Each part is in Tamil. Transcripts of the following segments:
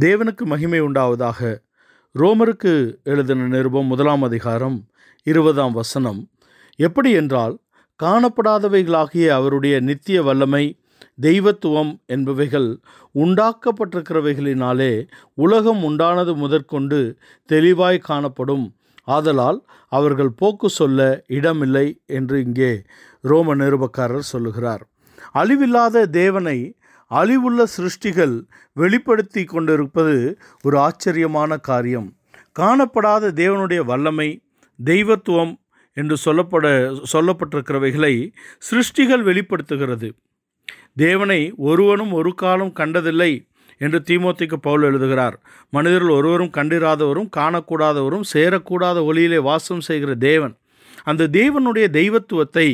தேவனுக்கு மகிமை உண்டாவதாக. ரோமருக்கு எழுதின நிருபம் முதலாம் அதிகாரம் இருபதாம் வசனம். எப்படி என்றால் காணப்படாதவைகளாகிய அவருடைய நித்திய வல்லமை தெய்வத்துவம் என்பவைகள் உண்டாக்கப்பட்டிருக்கிறவைகளினாலே உலகம் உண்டானது முதற்கொண்டு தெளிவாய் காணப்படும். ஆதலால் அவர்கள் போக்கு சொல்ல இடமில்லை என்று இங்கே ரோம நிருபக்காரர் சொல்லுகிறார். அழிவில்லாத தேவனை அழிவுள்ள சிருஷ்டிகள் வெளிப்படுத்தி கொண்டிருப்பது ஒரு ஆச்சரியமான காரியம். காணப்படாத தேவனுடைய வல்லமை தெய்வத்துவம் என்று சொல்லப்பட சொல்லப்பட்டிருக்கிறவைகளை சிருஷ்டிகள் வெளிப்படுத்துகிறது. தேவனை ஒருவனும் ஒரு காலம் கண்டதில்லை என்று தீமோத்திக்கு பவுல் எழுதுகிறார். மனிதர்கள் ஒருவரும் கண்டிராதவரும் காணக்கூடாதவரும் சேரக்கூடாத ஒளியிலே வாசம் செய்கிற தேவன். அந்த தேவனுடைய தெய்வத்துவத்தை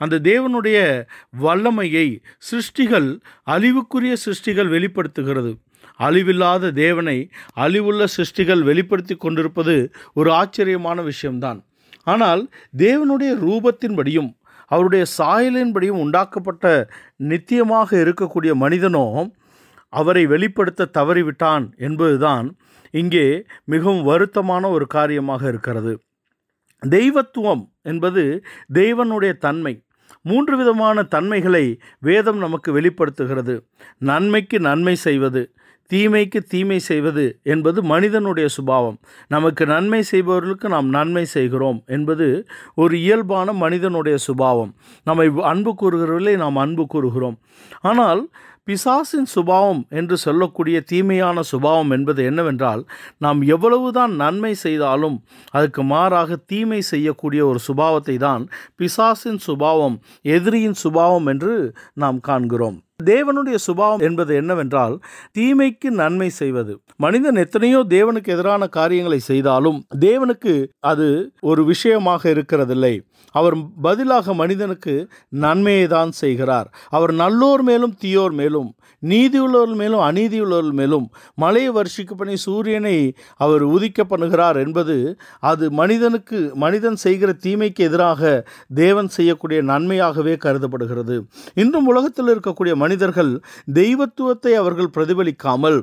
அந்த தேவனுடைய வல்லமையை சிருஷ்டிகள் அழிவுக்குரிய சிருஷ்டிகள் வெளிப்படுத்துகிறது. அழிவில்லாத தேவனை அழிவுள்ள சிருஷ்டிகள் வெளிப்படுத்தி கொண்டிருப்பது ஒரு ஆச்சரியமான விஷயம்தான். ஆனால் தேவனுடைய ரூபத்தின்படியும் அவருடைய சாயலின்படியும் உண்டாக்கப்பட்ட நித்தியமாக இருக்கக்கூடிய மனிதனோ அவரை வெளிப்படுத்த தவறிவிட்டான் என்பதுதான் இங்கே மிகவும் வருத்தமான ஒரு காரியமாக இருக்கிறது. தெய்வத்துவம் என்பது தெய்வனுடைய தன்மை. மூன்று விதமான தன்மைகளை வேதம் நமக்கு வெளிப்படுத்துகிறது. நன்மைக்கு நன்மை செய்வது தீமைக்கு தீமை செய்வது என்பது மனிதனுடைய சுபாவம். நமக்கு நன்மை செய்பவர்களுக்கு நாம் நன்மை செய்கிறோம் என்பது ஒரு இயல்பான மனிதனுடைய சுபாவம். நம்மை அன்பு கூறுகிறவர்களை நாம் அன்பு கூறுகிறோம். ஆனால் பிசாசின் சுபாவம் என்று சொல்லக்கூடிய தீமையான சுபாவம் என்பது என்னவென்றால் நாம் எவ்வளவுதான் நன்மை செய்தாலும் அதுக்கு மாறாக தீமை செய்யக்கூடிய ஒரு சுபாவத்தை தான் பிசாசின் சுபாவம் எதிரியின் சுபாவம் என்று நாம் காண்கிறோம். தேவனுடைய சுபாவம் என்பது என்னவென்றால் தீமைக்கு நன்மை செய்வது. மனிதன் எத்தனையோ தேவனுக்கு எதிரான காரியங்களை செய்தாலும் தேவனுக்கு அது ஒரு விஷயமாக இருக்கிறதில்லை. அவர் பதிலாக மனிதனுக்கு நன்மையை தான் செய்கிறார். அவர் நல்லோர் மேலும் தீயோர் மேலும் நீதியுள்ளவர் மேலும் அநீதியுள்ளவர் மேலும் மழையை வருஷிக்கு பண்ணி சூரியனை அவர் உதிக்க பண்ணுகிறார் என்பது அது மனிதனுக்கு மனிதன் செய்கிற தீமைக்கு எதிராக தேவன் செய்யக்கூடிய நன்மையாகவே கருதப்படுகிறது. இன்றும் உலகத்தில் இருக்கக்கூடிய மனிதர்கள் தெய்வத்துவத்தை அவர்கள் பிரதிபலிக்காமல்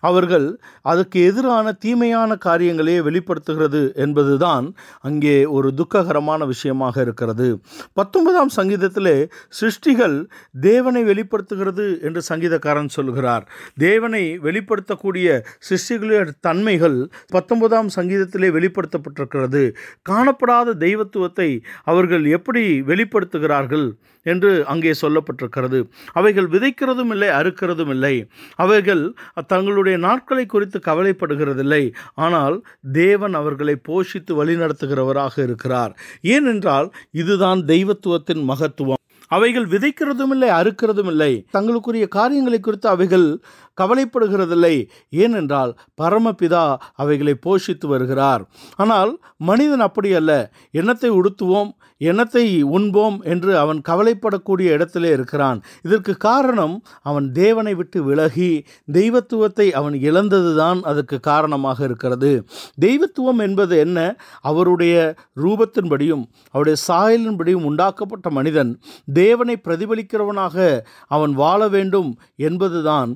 அவர்கள் அதுக்கு எதிரான தீமையான காரியங்களையே வெளிப்படுத்துகிறது என்பதுதான் அங்கே ஒரு துக்ககரமான விஷயமாக இருக்கிறது. பத்தொன்பதாம் சங்கீதத்திலே சிருஷ்டிகள் தேவனை வெளிப்படுத்துகிறது என்று சங்கீதக்காரன் சொல்கிறார். தேவனை வெளிப்படுத்தக்கூடிய சிருஷ்டிகளுடைய தன்மைகள் பத்தொன்பதாம் சங்கீதத்திலே வெளிப்படுத்தப்பட்டிருக்கிறது. காணப்படாத தெய்வத்துவத்தை அவர்கள் எப்படி வெளிப்படுத்துகிறார்கள் என்று அங்கே சொல்லப்பட்டிருக்கிறது. அவைகள் விதைக்கிறதும் இல்லை அறுக்கிறதும் இல்லை. அவைகள் தங்களுடைய நாட்களை குறித்து கவலைப்படுகிறதில்லை. ஆனால் தேவன் அவர்களை போஷித்து வழிநடத்துகிறவராக இருக்கிறார். ஏனென்றால் இதுதான் தெய்வத்துவத்தின் மகத்துவம். அவைகள் விதைக்கிறதும் இல்லை அறுக்கிறதும் இல்லை தங்களுக்குரிய காரியங்களை குறித்து அவைகள் கவலைப்படுகிறதில்லை. ஏனென்றால் பரமபிதா அவைகளை போஷித்து வருகிறார். ஆனால் மனிதன் அப்படி அல்ல எண்ணத்தை உடுத்துவோம் எண்ணத்தை உண்போம் என்று அவன் கவலைப்படக்கூடிய இடத்திலே இருக்கிறான். இதற்கு காரணம் அவன் தேவனை விட்டு விலகி தெய்வத்துவத்தை அவன் இழந்ததுதான் அதற்கு காரணமாக இருக்கிறது. தெய்வத்துவம் என்பது என்ன? அவருடைய ரூபத்தின்படியும் அவருடைய சாயலின்படியும் உண்டாக்கப்பட்ட மனிதன். தேவனை பிரதிபலிக்கிறவனாக அவன் வாழ வேண்டும் என்பதுதான்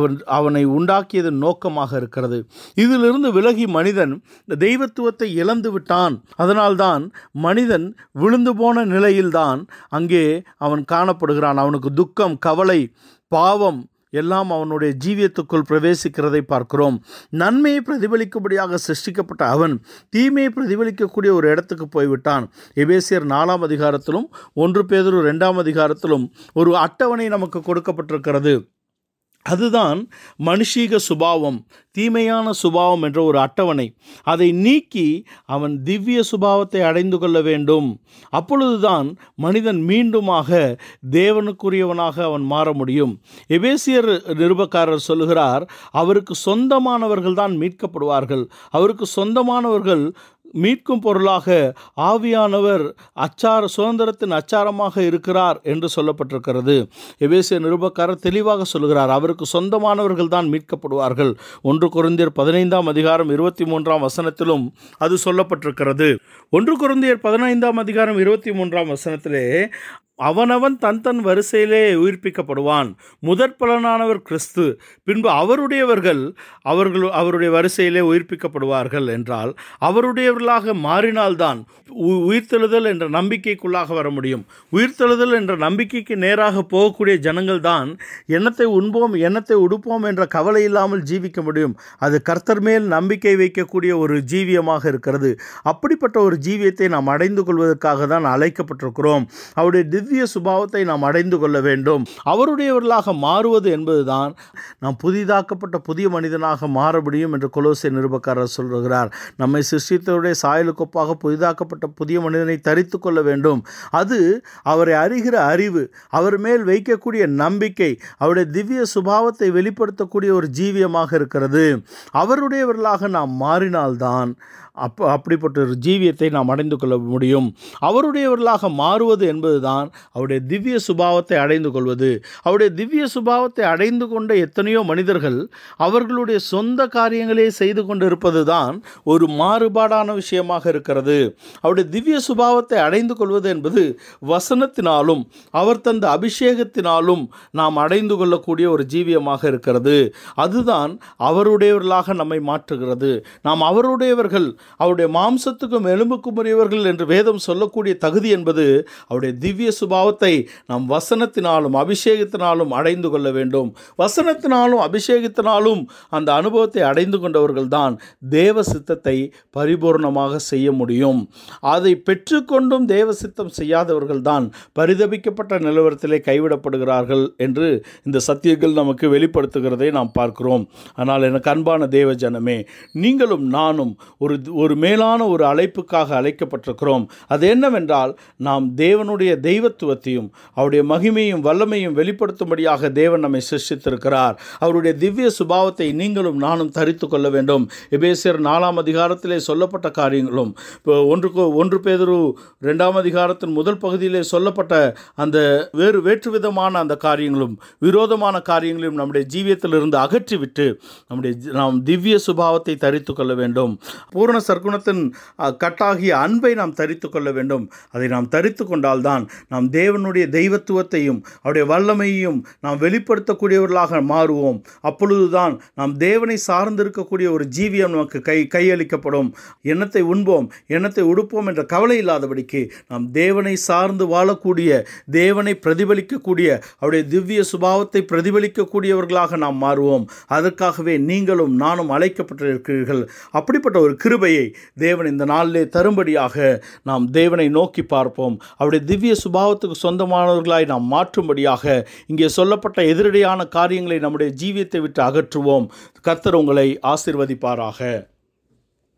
அவன் அவனை உண்டாக்கியதன் நோக்கமாக இருக்கிறது. இதிலிருந்து விலகி மனிதன் தெய்வத்துவத்தை இழந்து விட்டான். அதனால்தான் மனிதன் விழுந்து போன நிலையில்தான் அங்கே அவன் காணப்படுகிறான். அவனுக்கு துக்கம் கவலை பாவம் எல்லாம் அவனுடைய ஜீவியத்துக்குள் பிரவேசிக்கிறதை பார்க்கிறோம். நன்மையை பிரதிபலிக்கும்படியாக சிருஷ்டிக்கப்பட்ட அவன் தீமையை பிரதிபலிக்கக்கூடிய ஒரு இடத்துக்கு போய்விட்டான். எபேசியர் நாலாம் அதிகாரத்திலும் ஒன்று பேதொரு ரெண்டாம் அதிகாரத்திலும் ஒரு அட்டவணை நமக்கு கொடுக்கப்பட்டிருக்கிறது. அதுதான் மனுஷீக சுபாவம் தீமையான சுபாவம் என்ற ஒரு அட்டவணை. அதை நீக்கி அவன் திவ்ய சுபாவத்தை அடைந்து கொள்ள வேண்டும். அப்பொழுதுதான் மனிதன் மீண்டுமாக தேவனுக்குரியவனாக அவன் மாற முடியும். எபேசியர் நிருபக்காரர் சொல்லுகிறார் அவருக்கு சொந்தமானவர்கள் தான் மீட்கப்படுவார்கள். அவருக்கு சொந்தமானவர்கள் மீட்கும் பொருளாக ஆவியானவர் அச்சார சுதந்திரத்தின் அச்சாரமாக இருக்கிறார் என்று சொல்லப்பட்டிருக்கிறது. எபேசிய நிருபக்காரர் தெளிவாக சொல்கிறார் அவருக்கு சொந்தமானவர்கள் தான் மீட்கப்படுவார்கள். ஒன்று குருந்தியர் பதினைந்தாம் அதிகாரம் இருபத்தி மூன்றாம் வசனத்திலும் அது சொல்லப்பட்டிருக்கிறது. ஒன்று குருந்தியர் பதினைந்தாம் அதிகாரம் இருபத்தி மூன்றாம் வசனத்திலே அவனவன் தன் தன் வரிசையிலே உயிர்ப்பிக்கப்படுவான். முதற் பலனானவர் கிறிஸ்து பின்பு அவருடையவர்கள் அவர்கள் அவருடைய வரிசையிலே உயிர்ப்பிக்கப்படுவார்கள் என்றால் அவருடையவர்களாக மாறினால்தான் உ- உயிர்த்தெழுதல் என்ற நம்பிக்கைக்குள்ளாக வர முடியும். உயிர்த்தெழுதல் என்ற நம்பிக்கைக்கு நேராக போகக்கூடிய ஜனங்கள் தான் எண்ணத்தை உண்போம் எண்ணத்தை உடுப்போம் என்ற கவலை இல்லாமல் ஜீவிக்க முடியும். அது கர்த்தர் மேல் நம்பிக்கை வைக்கக்கூடிய ஒரு ஜீவியமாக இருக்கிறது. அப்படிப்பட்ட ஒரு ஜீவியத்தை நாம் அடைந்து கொள்வதற்காக தான் அழைக்கப்பட்டிருக்கிறோம். அவருடைய திவ்ய சுபாவத்தை நாம் அடைந்து கொள்ள வேண்டும். அவருடையவர்களாக மாறுவது என்பதுதான் நாம் புதிதாக்கப்பட்ட புதிய மனிதனாக மாற முடியும் என்று கொலோசை நிருபக்காரர் சொல்கிறார். நம்மை சிருஷ்டித்தவருடைய சாயலுக்கொப்பாக புதிதாக்கப்பட்ட புதிய மனிதனை தரித்து கொள்ள வேண்டும். அது அவரை அறிகிற அறிவு அவர் மேல் வைக்கக்கூடிய நம்பிக்கை அவருடைய திவ்ய சுபாவத்தை வெளிப்படுத்தக்கூடிய ஒரு ஜீவியமாக இருக்கிறது. அவருடையவர்களாக நாம் மாறினால்தான் அப்போ அப்படிப்பட்ட ஒரு ஜீவியத்தை நாம் அடைந்து கொள்ள முடியும். அவருடையவர்களாக மாறுவது என்பதுதான் அவருடைய திவ்ய சுபாவத்தை அடைந்து கொள்வது. அவருடைய திவ்ய சுபாவத்தை அடைந்து கொண்ட எத்தனையோ மனிதர்கள் அவர்களுடைய சொந்த காரியங்களே செய்து கொண்டு இருப்பது தான் ஒரு மாறுபாடான விஷயமாக இருக்கிறது. அவருடைய திவ்ய சுபாவத்தை அடைந்து கொள்வது என்பது வசனத்தினாலும் அவர் தந்த அபிஷேகத்தினாலும் நாம் அடைந்து கொள்ளக்கூடிய ஒரு ஜீவியமாக இருக்கிறது. அதுதான் அவருடையவர்களாக நம்மை மாற்றுகிறது. நாம் அவருடையவர்கள் அவருடைய மாம்சத்துக்கும் எலும்புக்கும் உரியவர்கள் என்று வேதம் சொல்லக்கூடிய தகுதி என்பது அவருடைய திவ்ய சுப சுபாவத்தை நாம் வசனத்தினாலும் அபிஷேகத்தினாலும் அடைந்து கொள்ள வேண்டும். வசனத்தினாலும் அபிஷேகத்தினாலும் அந்த அனுபவத்தை அடைந்து கொண்டவர்கள் தான் தேவ சித்தத்தை பரிபூர்ணமாக செய்ய முடியும். அதை பெற்றுக்கொண்டும் தேவ சித்தம் செய்யாதவர்கள் தான் பரிதபிக்கப்பட்ட நிலவரத்திலே கைவிடப்படுகிறார்கள் என்று இந்த சத்தியங்கள் நமக்கு வெளிப்படுத்துகிறதை நாம் பார்க்கிறோம். ஆனால் எனக்கு அன்பான தேவ ஜனமே நீங்களும் நானும் ஒரு ஒரு மேலான ஒரு அழைப்புக்காக அழைக்கப்பட்டிருக்கிறோம். அது என்னவென்றால் நாம் தேவனுடைய தெய்வ தெய்வத்துவத்தையும் அவருடைய மகிமையும் வல்லமையும் வெளிப்படுத்தும்படியாக தேவன் நம்மை சிருஷ்டித்திருக்கிறார். அவருடைய திவ்ய சுபாவத்தை நீங்களும் நானும் தரித்து கொள்ள வேண்டும். எபேசியர் நாலாம் அதிகாரத்திலே சொல்லப்பட்ட காரியங்களும் இப்போ ஒன்றுக்கு ஒன்று பேதரு ரெண்டாம் அதிகாரத்தின் முதல் பகுதியிலே சொல்லப்பட்ட அந்த வேறு வேற்று விதமான அந்த காரியங்களும் விரோதமான காரியங்களையும் நம்முடைய ஜீவியத்திலிருந்து அகற்றிவிட்டு நம்முடைய நாம் திவ்ய சுபாவத்தை தரித்து கொள்ள வேண்டும். பூரண சர்க்குணத்தின் கட்டாகிய அன்பை நாம் தரித்து கொள்ள வேண்டும். அதை நாம் தரித்து கொண்டால்தான் நாம் தேவனுடைய தெய்வத்துவத்தையும் அவருடைய வல்லமையையும் நாம் வெளிப்படுத்தக்கூடியவர்களாக மாறுவோம். அப்பொழுதுதான் நாம் தேவனை சார்ந்திருக்கக்கூடிய ஒரு ஜீவியம் நமக்கு கை கையளிக்கப்படும். எண்ணத்தை உண்போம் எண்ணத்தை உடுப்போம் என்ற கவலை இல்லாதபடிக்கு நாம் தேவனை சார்ந்து வாழக்கூடிய தேவனை பிரதிபலிக்கக்கூடிய அவருடைய திவ்ய சுபாவத்தை பிரதிபலிக்கக்கூடியவர்களாக நாம் மாறுவோம். அதற்காகவே நீங்களும் நானும் அழைக்கப்பட்டிருக்கிறீர்கள். அப்படிப்பட்ட ஒரு கிருபையை தேவன் இந்த நாளிலே தரும்படியாக நாம் தேவனை நோக்கி பார்ப்போம். அவருடைய திவ்ய சுபாவ சுபாவத்துக்கு சொந்தமானவர்களாய் நாம் மாற்றும்படியாக இங்கே சொல்லப்பட்ட எதிரடையான காரியங்களை நம்முடைய ஜீவியத்தை விட்டு அகற்றுவோம். கர்த்தர் உங்களை ஆசிர்வதிப்பாராக.